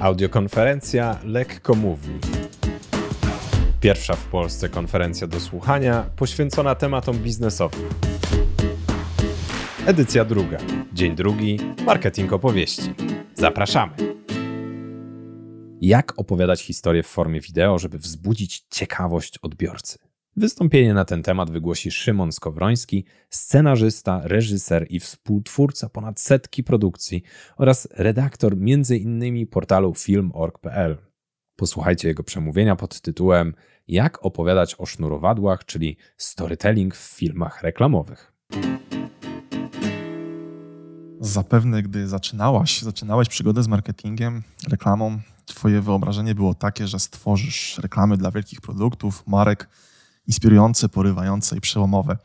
Audiokonferencja Lekko Mówi. Pierwsza w Polsce konferencja do słuchania poświęcona tematom biznesowym. Edycja druga. Dzień drugi. Marketing opowieści. Zapraszamy. Jak opowiadać historię w formie wideo, żeby wzbudzić ciekawość odbiorcy? Wystąpienie na ten temat wygłosi Szymon Skowroński, scenarzysta, reżyser i współtwórca ponad setki produkcji oraz redaktor m.in. portalu film.org.pl. Posłuchajcie jego przemówienia pod tytułem Jak opowiadać o sznurowadłach, czyli storytelling w filmach reklamowych. Zapewne, gdy zaczynałaś, zaczynałeś przygodę z marketingiem, reklamą, twoje wyobrażenie było takie, że stworzysz reklamy dla wielkich produktów, marek, inspirujące, porywające i przełomowe.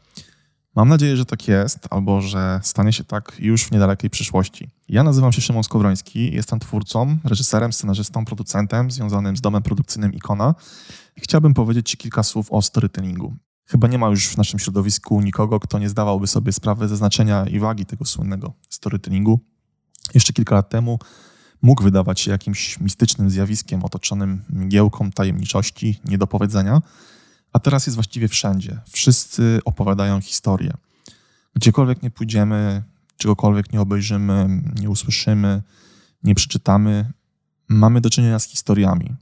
Mam nadzieję, że tak jest, albo że stanie się tak już w niedalekiej przyszłości. Ja nazywam się Szymon Skowroński, jestem twórcą, reżyserem, scenarzystą, producentem związanym z domem produkcyjnym Ikona. Chciałbym powiedzieć Ci kilka słów o storytellingu. Chyba nie ma już w naszym środowisku nikogo, kto nie zdawałby sobie sprawy ze znaczenia i wagi tego słynnego storytellingu. Jeszcze kilka lat temu mógł wydawać się jakimś mistycznym zjawiskiem otoczonym mgiełką tajemniczości, niedopowiedzenia, a teraz jest właściwie wszędzie. Wszyscy opowiadają historię. Gdziekolwiek nie pójdziemy, czegokolwiek nie obejrzymy, nie usłyszymy, nie przeczytamy, mamy do czynienia z historiami.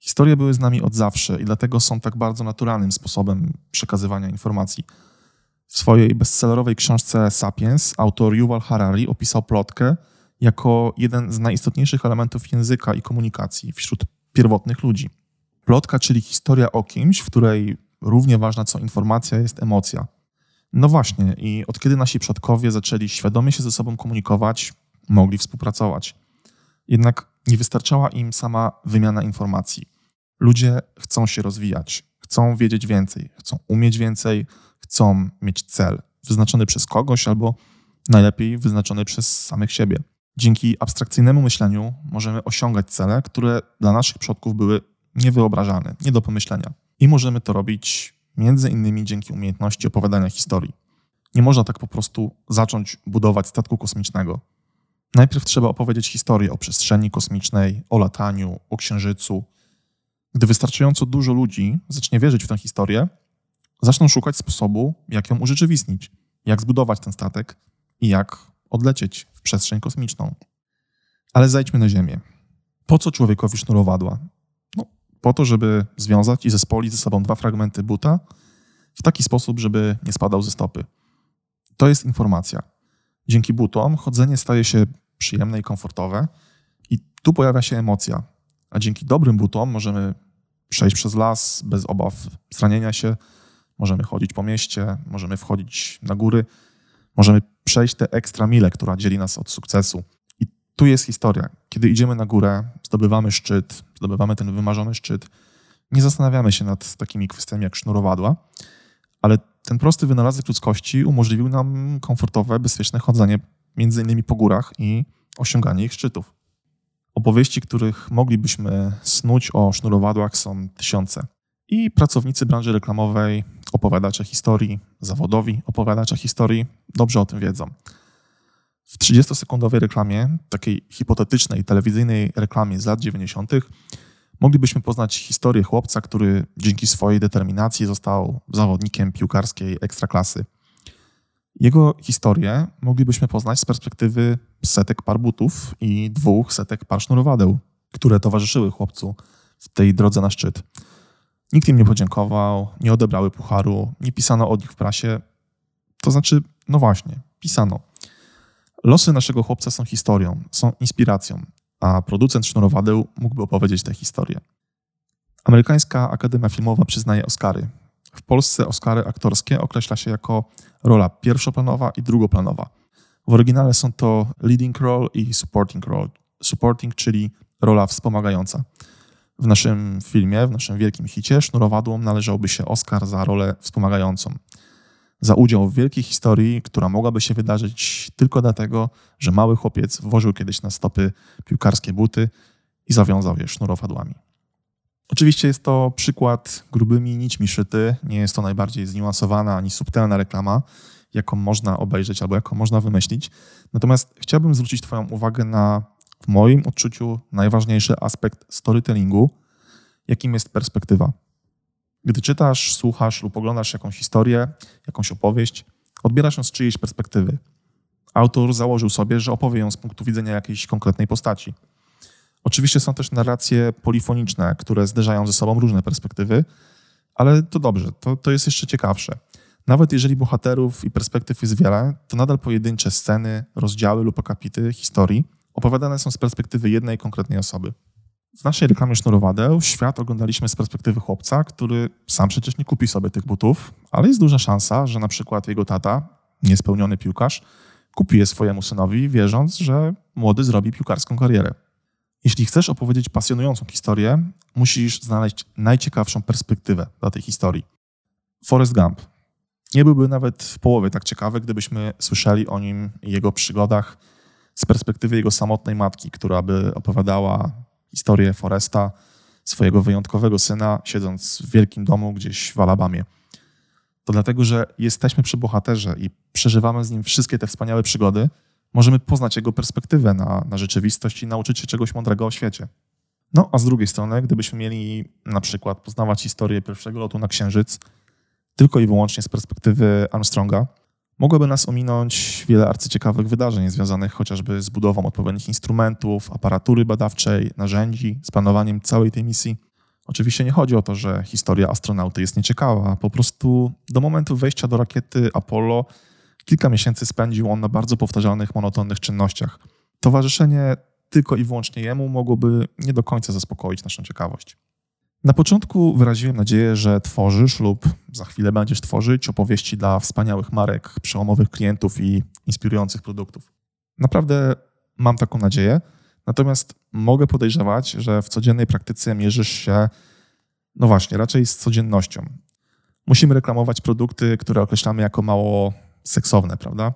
Historie były z nami od zawsze i dlatego są tak bardzo naturalnym sposobem przekazywania informacji. W swojej bestsellerowej książce Sapiens autor Yuval Harari opisał plotkę jako jeden z najistotniejszych elementów języka i komunikacji wśród pierwotnych ludzi. Plotka, czyli historia o kimś, w której równie ważna co informacja jest emocja. No właśnie, i od kiedy nasi przodkowie zaczęli świadomie się ze sobą komunikować, mogli współpracować. Jednak nie wystarczała im sama wymiana informacji. Ludzie chcą się rozwijać, chcą wiedzieć więcej, chcą umieć więcej, chcą mieć cel wyznaczony przez kogoś albo najlepiej wyznaczony przez samych siebie. Dzięki abstrakcyjnemu myśleniu możemy osiągać cele, które dla naszych przodków były niewyobrażalne, nie do pomyślenia. I możemy to robić między innymi dzięki umiejętności opowiadania historii. Nie można tak po prostu zacząć budować statku kosmicznego. Najpierw trzeba opowiedzieć historię o przestrzeni kosmicznej, o lataniu, o księżycu. Gdy wystarczająco dużo ludzi zacznie wierzyć w tę historię, zaczną szukać sposobu, jak ją urzeczywistnić, jak zbudować ten statek i jak odlecieć w przestrzeń kosmiczną. Ale zajdźmy na Ziemię. Po co człowiekowi sznurowadła? Po to, żeby związać i zespolić ze sobą dwa fragmenty buta w taki sposób, żeby nie spadał ze stopy. To jest informacja. Dzięki butom chodzenie staje się przyjemne i komfortowe i tu pojawia się emocja. A dzięki dobrym butom możemy przejść przez las bez obaw zranienia się, możemy chodzić po mieście, możemy wchodzić na góry, możemy przejść tę ekstra milę, która dzieli nas od sukcesu tu jest historia. Kiedy idziemy na górę, zdobywamy szczyt, zdobywamy ten wymarzony szczyt, nie zastanawiamy się nad takimi kwestiami jak sznurowadła, ale ten prosty wynalazek ludzkości umożliwił nam komfortowe, bezpieczne chodzenie między innymi po górach i osiąganie ich szczytów. Opowieści, których moglibyśmy snuć o sznurowadłach są tysiące. I pracownicy branży reklamowej, opowiadacze historii, zawodowi opowiadacze historii dobrze o tym wiedzą. W 30-sekundowej reklamie, takiej hipotetycznej telewizyjnej reklamie z lat 90., moglibyśmy poznać historię chłopca, który dzięki swojej determinacji został zawodnikiem piłkarskiej ekstraklasy. Jego historię moglibyśmy poznać z perspektywy setek par butów i dwóch setek par sznurowadeł, które towarzyszyły chłopcu w tej drodze na szczyt. Nikt im nie podziękował, nie odebrały pucharu, nie pisano o nich w prasie. To znaczy, no właśnie, pisano. Losy naszego chłopca są historią, są inspiracją, a producent sznurowadeł mógłby opowiedzieć tę historię. Amerykańska Akademia Filmowa przyznaje Oscary. W Polsce Oscary aktorskie określa się jako rola pierwszoplanowa i drugoplanowa. W oryginale są to leading role i supporting role. Supporting, czyli rola wspomagająca. W naszym filmie, w naszym wielkim hicie, sznurowadłom należałby się Oscar za rolę wspomagającą za udział w wielkiej historii, która mogłaby się wydarzyć tylko dlatego, że mały chłopiec włożył kiedyś na stopy piłkarskie buty i zawiązał je sznurowadłami. Oczywiście jest to przykład grubymi nićmi szyty, nie jest to najbardziej zniuansowana ani subtelna reklama, jaką można obejrzeć albo jaką można wymyślić. Natomiast chciałbym zwrócić Twoją uwagę na w moim odczuciu najważniejszy aspekt storytellingu, jakim jest perspektywa. Gdy czytasz, słuchasz lub oglądasz jakąś historię, jakąś opowieść, odbierasz ją z czyjejś perspektywy. Autor założył sobie, że opowie ją z punktu widzenia jakiejś konkretnej postaci. Oczywiście są też narracje polifoniczne, które zderzają ze sobą różne perspektywy, ale to dobrze, to, to jest jeszcze ciekawsze. Nawet jeżeli bohaterów i perspektyw jest wiele, to nadal pojedyncze sceny, rozdziały lub akapity historii opowiadane są z perspektywy jednej konkretnej osoby. W naszej reklamie sznurowadeł świat oglądaliśmy z perspektywy chłopca, który sam przecież nie kupi sobie tych butów, ale jest duża szansa, że na przykład jego tata, niespełniony piłkarz, kupi je swojemu synowi, wierząc, że młody zrobi piłkarską karierę. Jeśli chcesz opowiedzieć pasjonującą historię, musisz znaleźć najciekawszą perspektywę dla tej historii. Forrest Gump. Nie byłby nawet w połowie tak ciekawy, gdybyśmy słyszeli o nim i jego przygodach z perspektywy jego samotnej matki, która by opowiadała historię Foresta, swojego wyjątkowego syna, siedząc w wielkim domu gdzieś w Alabamie. To dlatego, że jesteśmy przy bohaterze i przeżywamy z nim wszystkie te wspaniałe przygody, możemy poznać jego perspektywę na, na rzeczywistość i nauczyć się czegoś mądrego o świecie. No, a z drugiej strony, gdybyśmy mieli na przykład poznawać historię pierwszego lotu na Księżyc tylko i wyłącznie z perspektywy Armstronga, mogłoby nas ominąć wiele arcyciekawych wydarzeń związanych chociażby z budową odpowiednich instrumentów, aparatury badawczej, narzędzi, z planowaniem całej tej misji. Oczywiście nie chodzi o to, że historia astronauty jest nieciekawa, po prostu do momentu wejścia do rakiety Apollo kilka miesięcy spędził on na bardzo powtarzalnych, monotonnych czynnościach. Towarzyszenie tylko i wyłącznie jemu mogłoby nie do końca zaspokoić naszą ciekawość. Na początku wyraziłem nadzieję, że tworzysz lub za chwilę będziesz tworzyć opowieści dla wspaniałych marek, przełomowych klientów i inspirujących produktów. Naprawdę mam taką nadzieję, natomiast mogę podejrzewać, że w codziennej praktyce mierzysz się, no właśnie, raczej z codziennością. Musimy reklamować produkty, które określamy jako mało seksowne, prawda?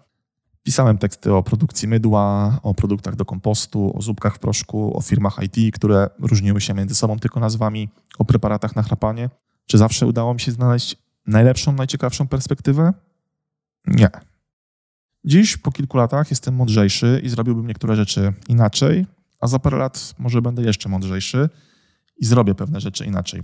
Pisałem teksty o produkcji mydła, o produktach do kompostu, o zupkach w proszku, o firmach IT, które różniły się między sobą tylko nazwami, o preparatach na chrapanie. Czy zawsze udało mi się znaleźć najlepszą, najciekawszą perspektywę? Nie. Dziś, po kilku latach, jestem mądrzejszy i zrobiłbym niektóre rzeczy inaczej, a za parę lat może będę jeszcze mądrzejszy i zrobię pewne rzeczy inaczej.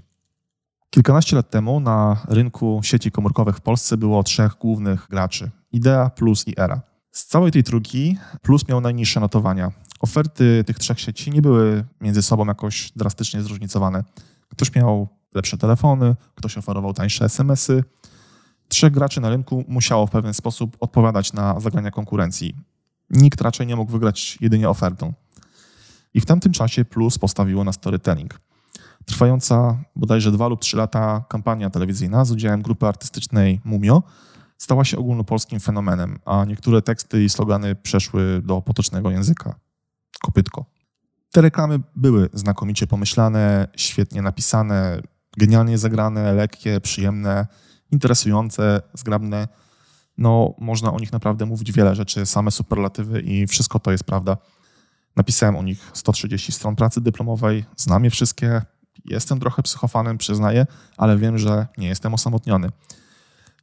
Kilkanaście lat temu na rynku sieci komórkowych w Polsce było trzech głównych graczy: Idea, Plus i Era. Z całej tej trójki Plus miał najniższe notowania. Oferty tych trzech sieci nie były między sobą jakoś drastycznie zróżnicowane. Ktoś miał lepsze telefony, ktoś oferował tańsze SMS-y. Trzech graczy na rynku musiało w pewien sposób odpowiadać na zagrania konkurencji. Nikt raczej nie mógł wygrać jedynie ofertą. I w tamtym czasie Plus postawiło na storytelling. Trwająca bodajże dwa lub trzy lata kampania telewizyjna z udziałem grupy artystycznej Mumio stała się ogólnopolskim fenomenem, a niektóre teksty i slogany przeszły do potocznego języka. Kopytko. Te reklamy były znakomicie pomyślane, świetnie napisane, genialnie zagrane, lekkie, przyjemne, interesujące, zgrabne. No, można o nich naprawdę mówić wiele rzeczy, same superlatywy i wszystko to jest prawda. Napisałem o nich 130 stron pracy dyplomowej, znam je wszystkie, jestem trochę psychofanem, przyznaję, ale wiem, że nie jestem osamotniony.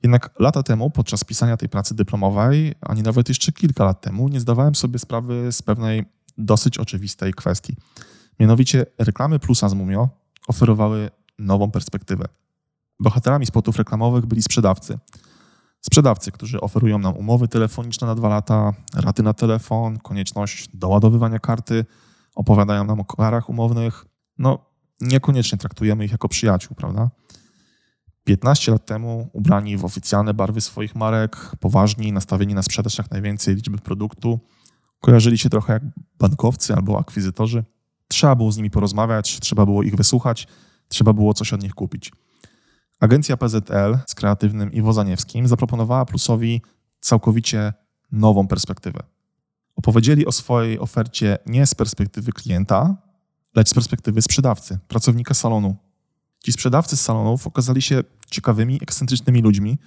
Jednak lata temu, podczas pisania tej pracy dyplomowej, ani nawet jeszcze kilka lat temu, nie zdawałem sobie sprawy z pewnej dosyć oczywistej kwestii. Mianowicie reklamy Plusa z Mumio oferowały nową perspektywę. Bohaterami spotów reklamowych byli sprzedawcy. Sprzedawcy, którzy oferują nam umowy telefoniczne na dwa lata, raty na telefon, konieczność doładowywania karty, opowiadają nam o karach umownych. No, niekoniecznie traktujemy ich jako przyjaciół, prawda? 15 lat temu ubrani w oficjalne barwy swoich marek, poważni, nastawieni na sprzedaż jak najwięcej liczby produktu, kojarzyli się trochę jak bankowcy albo akwizytorzy. Trzeba było z nimi porozmawiać, trzeba było ich wysłuchać, trzeba było coś od nich kupić. Agencja PZL z kreatywnym Iwo Zaniewskim zaproponowała Plusowi całkowicie nową perspektywę. Opowiedzieli o swojej ofercie nie z perspektywy klienta, lecz z perspektywy sprzedawcy, pracownika salonu, Ci sprzedawcy z salonów okazali się ciekawymi, ekscentrycznymi ludźmi,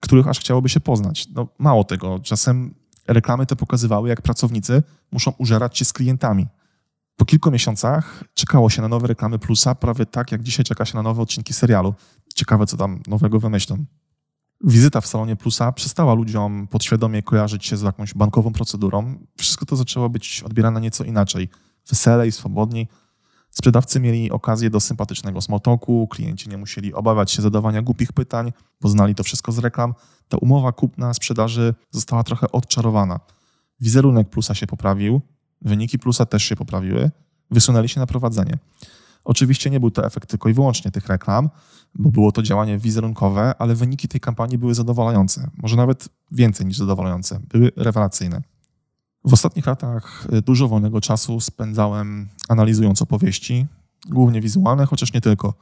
których aż chciałoby się poznać. No, mało tego, czasem reklamy te pokazywały, jak pracownicy muszą użerać się z klientami. Po kilku miesiącach czekało się na nowe reklamy Plusa, prawie tak jak dzisiaj czeka się na nowe odcinki serialu. Ciekawe, co tam nowego wymyślą. Wizyta w salonie Plusa przestała ludziom podświadomie kojarzyć się z jakąś bankową procedurą. Wszystko to zaczęło być odbierane nieco inaczej, weselej, swobodniej. Sprzedawcy mieli okazję do sympatycznego smalltalku, klienci nie musieli obawiać się zadawania głupich pytań, bo znali to wszystko z reklam. Ta umowa kupna sprzedaży została trochę odczarowana. Wizerunek Plusa się poprawił, wyniki Plusa też się poprawiły, wysunęli się na prowadzenie. Oczywiście nie był to efekt tylko i wyłącznie tych reklam, bo było to działanie wizerunkowe, ale wyniki tej kampanii były zadowalające, może nawet więcej niż zadowalające, były rewelacyjne. W ostatnich latach y, dużo wolnego czasu spędzałem analizując opowieści, głównie wizualne, chociaż nie tylko.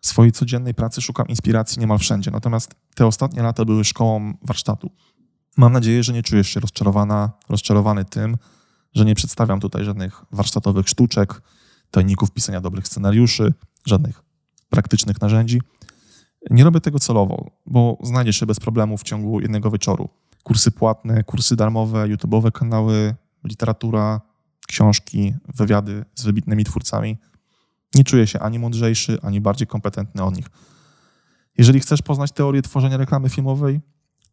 W swojej codziennej pracy szukam inspiracji niemal wszędzie, natomiast te ostatnie lata były szkołą warsztatu. Mam nadzieję, że nie czujesz się rozczarowana, rozczarowany tym, że nie przedstawiam tutaj żadnych warsztatowych sztuczek, tajników pisania dobrych scenariuszy, żadnych praktycznych narzędzi. Nie robię tego celowo, bo znajdziesz się bez problemu w ciągu jednego wieczoru. Kursy płatne, kursy darmowe, YouTube'owe kanały, literatura, książki, wywiady z wybitnymi twórcami. Nie czuję się ani mądrzejszy, ani bardziej kompetentny od nich. Jeżeli chcesz poznać teorię tworzenia reklamy filmowej,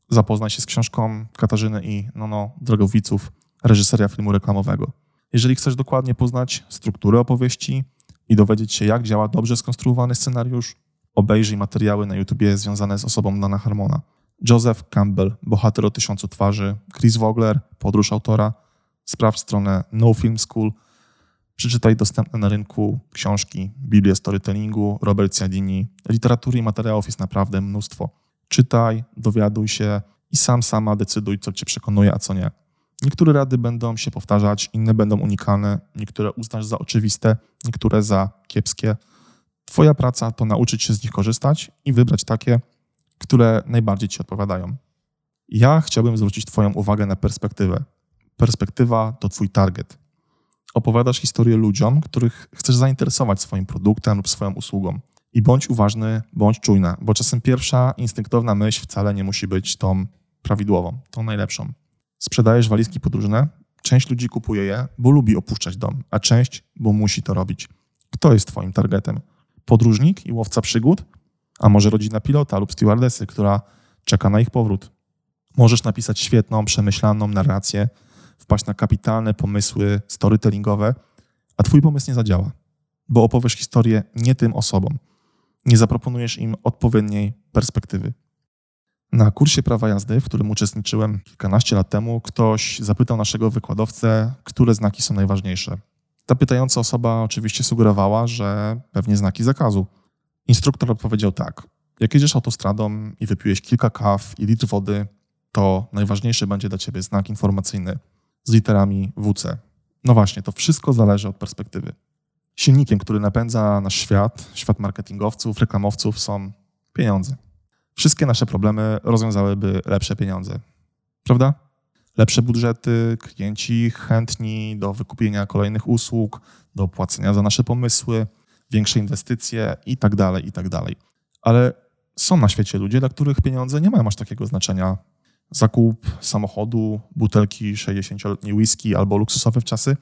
zapoznaj się z książką Katarzyny i Nono Drogowiców, reżyseria filmu reklamowego. Jeżeli chcesz dokładnie poznać strukturę opowieści i dowiedzieć się, jak działa dobrze skonstruowany scenariusz, obejrzyj materiały na YouTubie związane z osobą Dana Harmona. Joseph Campbell, bohater o tysiącu twarzy, Chris Vogler, podróż autora, sprawdź stronę No Film School, przeczytaj dostępne na rynku książki, Biblię storytellingu, Robert Cialdini, literatury i materiałów jest naprawdę mnóstwo. Czytaj, dowiaduj się i sam sama decyduj, co cię przekonuje, a co nie. Niektóre rady będą się powtarzać, inne będą unikalne, niektóre uznasz za oczywiste, niektóre za kiepskie. Twoja praca to nauczyć się z nich korzystać i wybrać takie, które najbardziej Ci odpowiadają. Ja chciałbym zwrócić Twoją uwagę na perspektywę. Perspektywa to Twój target. Opowiadasz historię ludziom, których chcesz zainteresować swoim produktem lub swoją usługą. I bądź uważny, bądź czujna, bo czasem pierwsza instynktowna myśl wcale nie musi być tą prawidłową, tą najlepszą. Sprzedajesz walizki podróżne, część ludzi kupuje je, bo lubi opuszczać dom, a część, bo musi to robić. Kto jest Twoim targetem? Podróżnik i łowca przygód? A może rodzina pilota lub stewardesy, która czeka na ich powrót? Możesz napisać świetną, przemyślaną narrację, wpaść na kapitalne pomysły storytellingowe, a Twój pomysł nie zadziała, bo opowiesz historię nie tym osobom. Nie zaproponujesz im odpowiedniej perspektywy. Na kursie prawa jazdy, w którym uczestniczyłem kilkanaście lat temu, ktoś zapytał naszego wykładowcę, które znaki są najważniejsze. Ta pytająca osoba oczywiście sugerowała, że pewnie znaki zakazu. Instruktor odpowiedział tak. Jak jedziesz autostradą i wypiłeś kilka kaw i litr wody, to najważniejszy będzie dla ciebie znak informacyjny z literami WC. No właśnie, to wszystko zależy od perspektywy. Silnikiem, który napędza nasz świat, świat marketingowców, reklamowców są pieniądze. Wszystkie nasze problemy rozwiązałyby lepsze pieniądze. Prawda? Lepsze budżety, klienci chętni do wykupienia kolejnych usług, do płacenia za nasze pomysły, większe inwestycje i tak dalej, i tak dalej. Ale są na świecie ludzie, dla których pieniądze nie mają aż takiego znaczenia. Zakup samochodu, butelki 60-letniej whisky albo luksusowe czasy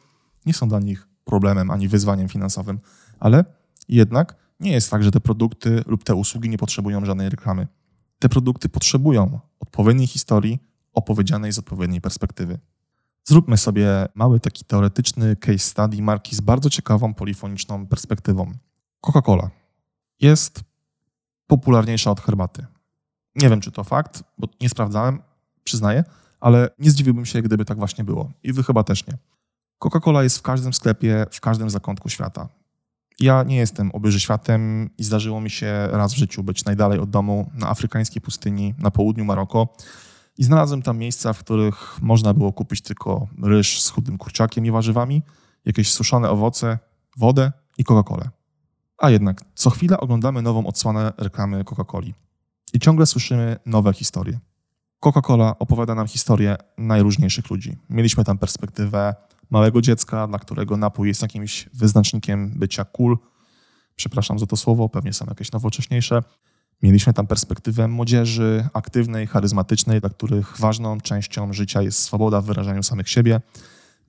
nie są dla nich problemem ani wyzwaniem finansowym, ale jednak nie jest tak, że te produkty lub te usługi nie potrzebują żadnej reklamy. Te produkty potrzebują odpowiedniej historii opowiedzianej z odpowiedniej perspektywy. Zróbmy sobie mały taki teoretyczny case study marki z bardzo ciekawą polifoniczną perspektywą. Coca-Cola jest popularniejsza od herbaty. Nie wiem, czy to fakt, bo nie sprawdzałem, przyznaję, ale nie zdziwiłbym się, gdyby tak właśnie było. I wy chyba też nie. Coca-Cola jest w każdym sklepie, w każdym zakątku świata. Ja nie jestem obyży światem i zdarzyło mi się raz w życiu być najdalej od domu na afrykańskiej pustyni na południu Maroko i znalazłem tam miejsca, w których można było kupić tylko ryż z chudym kurczakiem i warzywami, jakieś suszone owoce, wodę i Coca-Colę. A jednak co chwilę oglądamy nową odsłonę reklamy Coca-Coli i ciągle słyszymy nowe historie. Coca-Cola opowiada nam historię najróżniejszych ludzi. Mieliśmy tam perspektywę małego dziecka, dla którego napój jest jakimś wyznacznikiem bycia cool. Przepraszam za to słowo, pewnie są jakieś nowocześniejsze. Mieliśmy tam perspektywę młodzieży aktywnej, charyzmatycznej, dla których ważną częścią życia jest swoboda w wyrażaniu samych siebie.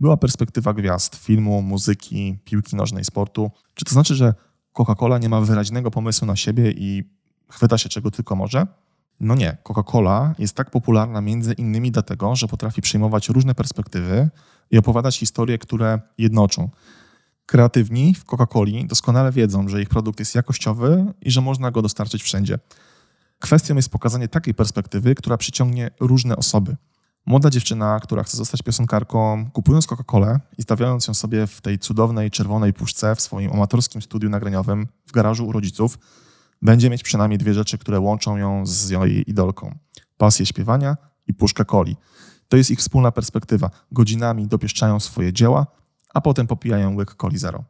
Była perspektywa gwiazd filmu, muzyki, piłki nożnej, sportu. Czy to znaczy, że Coca-Cola nie ma wyraźnego pomysłu na siebie i chwyta się czego tylko może? No nie, Coca-Cola jest tak popularna między innymi dlatego, że potrafi przyjmować różne perspektywy i opowiadać historie, które jednoczą. Kreatywni w Coca-Coli doskonale wiedzą, że ich produkt jest jakościowy i że można go dostarczyć wszędzie. Kwestią jest pokazanie takiej perspektywy, która przyciągnie różne osoby. Młoda dziewczyna, która chce zostać piosenkarką, kupując Coca-Colę i stawiając ją sobie w tej cudownej czerwonej puszce w swoim amatorskim studiu nagraniowym w garażu u rodziców, będzie mieć przynajmniej dwie rzeczy, które łączą ją z jej idolką: pasję śpiewania i puszkę coli. To jest ich wspólna perspektywa. Godzinami dopieszczają swoje dzieła, a potem popijają łyk coli zero.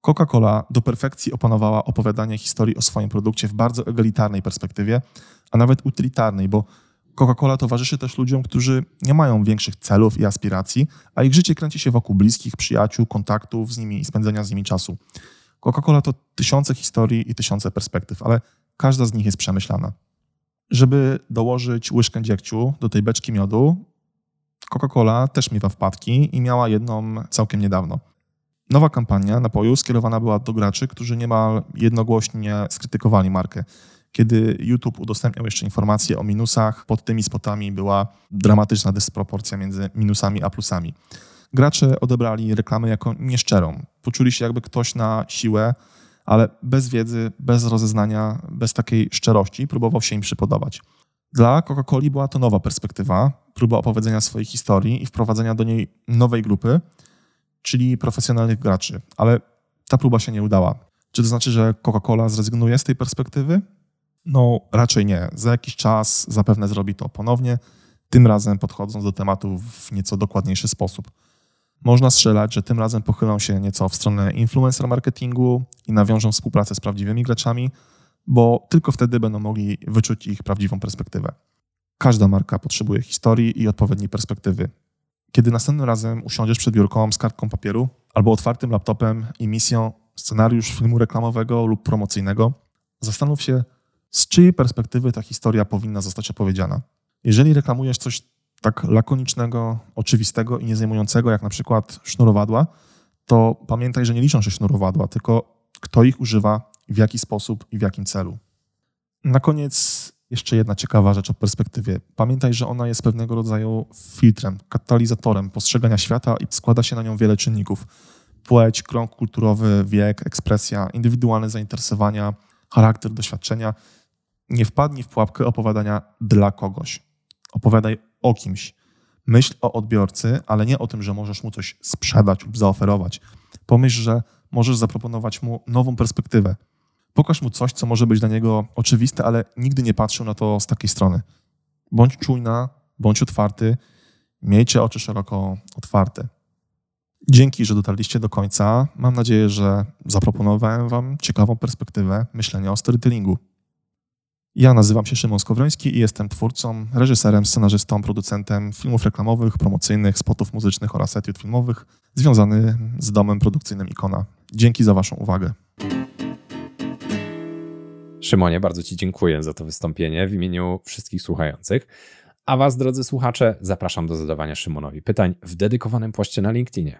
Coca-Cola do perfekcji opanowała opowiadanie historii o swoim produkcie w bardzo egalitarnej perspektywie, a nawet utylitarnej, bo Coca-Cola towarzyszy też ludziom, którzy nie mają większych celów i aspiracji, a ich życie kręci się wokół bliskich, przyjaciół, kontaktów z nimi i spędzenia z nimi czasu. Coca-Cola to tysiące historii i tysiące perspektyw, ale każda z nich jest przemyślana. Żeby dołożyć łyżkę dziegciu do tej beczki miodu, Coca-Cola też miewa wpadki i miała jedną całkiem niedawno. Nowa kampania napoju skierowana była do graczy, którzy niemal jednogłośnie skrytykowali markę. Kiedy YouTube udostępniał jeszcze informacje o minusach, pod tymi spotami była dramatyczna dysproporcja między minusami a plusami. Gracze odebrali reklamę jako nieszczerą. Poczuli się jakby ktoś na siłę, ale bez wiedzy, bez rozeznania, bez takiej szczerości próbował się im przypodobać. Dla Coca-Coli była to nowa perspektywa, próba opowiedzenia swojej historii i wprowadzenia do niej nowej grupy, czyli profesjonalnych graczy. Ale ta próba się nie udała. Czy to znaczy, że Coca-Cola zrezygnuje z tej perspektywy? No, raczej nie. Za jakiś czas zapewne zrobi to ponownie, tym razem podchodząc do tematu w nieco dokładniejszy sposób. Można strzelać, że tym razem pochylą się nieco w stronę influencer marketingu i nawiążą współpracę z prawdziwymi graczami, bo tylko wtedy będą mogli wyczuć ich prawdziwą perspektywę. Każda marka potrzebuje historii i odpowiedniej perspektywy. Kiedy następnym razem usiądziesz przed biurką z kartką papieru albo otwartym laptopem i misją scenariusz filmu reklamowego lub promocyjnego, zastanów się, z czyjej perspektywy ta historia powinna zostać opowiedziana. Jeżeli reklamujesz coś tak lakonicznego, oczywistego i niezajmującego, jak na przykład sznurowadła, to pamiętaj, że nie liczą się sznurowadła, tylko kto ich używa, w jaki sposób i w jakim celu. Na koniec jeszcze jedna ciekawa rzecz o perspektywie. Pamiętaj, że ona jest pewnego rodzaju filtrem, katalizatorem postrzegania świata i składa się na nią wiele czynników. Płeć, krąg kulturowy, wiek, ekspresja, indywidualne zainteresowania, charakter, doświadczenia. Nie wpadnij w pułapkę opowiadania dla kogoś. Opowiadaj o kimś. Myśl o odbiorcy, ale nie o tym, że możesz mu coś sprzedać lub zaoferować. Pomyśl, że możesz zaproponować mu nową perspektywę. Pokaż mu coś, co może być dla niego oczywiste, ale nigdy nie patrzył na to z takiej strony. Bądź czujna, bądź otwarty, miejcie oczy szeroko otwarte. Dzięki, że dotarliście do końca. Mam nadzieję, że zaproponowałem Wam ciekawą perspektywę myślenia o storytellingu. Ja nazywam się Szymon Skowroński i jestem twórcą, reżyserem, scenarzystą, producentem filmów reklamowych, promocyjnych, spotów muzycznych oraz etiud filmowych, związany z domem produkcyjnym Ikona. Dzięki za Waszą uwagę. Szymonie, bardzo Ci dziękuję za to wystąpienie w imieniu wszystkich słuchających. A Was, drodzy słuchacze, zapraszam do zadawania Szymonowi pytań w dedykowanym poście na LinkedInie.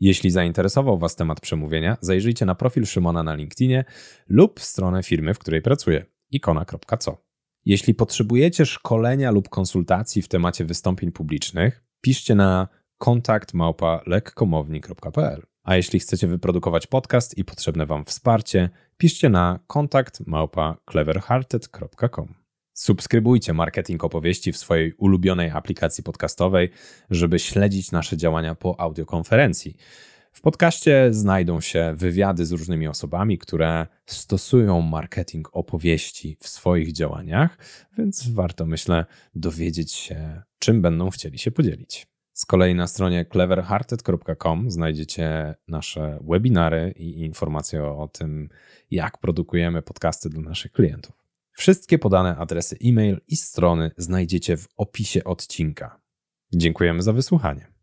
Jeśli zainteresował Was temat przemówienia, zajrzyjcie na profil Szymona na LinkedInie lub stronę firmy, w której pracuję ikona.co. Jeśli potrzebujecie szkolenia lub konsultacji w temacie wystąpień publicznych, piszcie na kontakt małpa. A jeśli chcecie wyprodukować podcast i potrzebne Wam wsparcie, piszcie na kontakt cleverhearted.com. Subskrybujcie marketing opowieści w swojej ulubionej aplikacji podcastowej, żeby śledzić nasze działania po audiokonferencji. W podcaście znajdą się wywiady z różnymi osobami, które stosują marketing opowieści w swoich działaniach, więc warto, myślę, dowiedzieć się, czym będą chcieli się podzielić. Z kolei na stronie cleverhearted.com znajdziecie nasze webinary i informacje o tym, jak produkujemy podcasty dla naszych klientów. Wszystkie podane adresy e-mail i strony znajdziecie w opisie odcinka. Dziękujemy za wysłuchanie.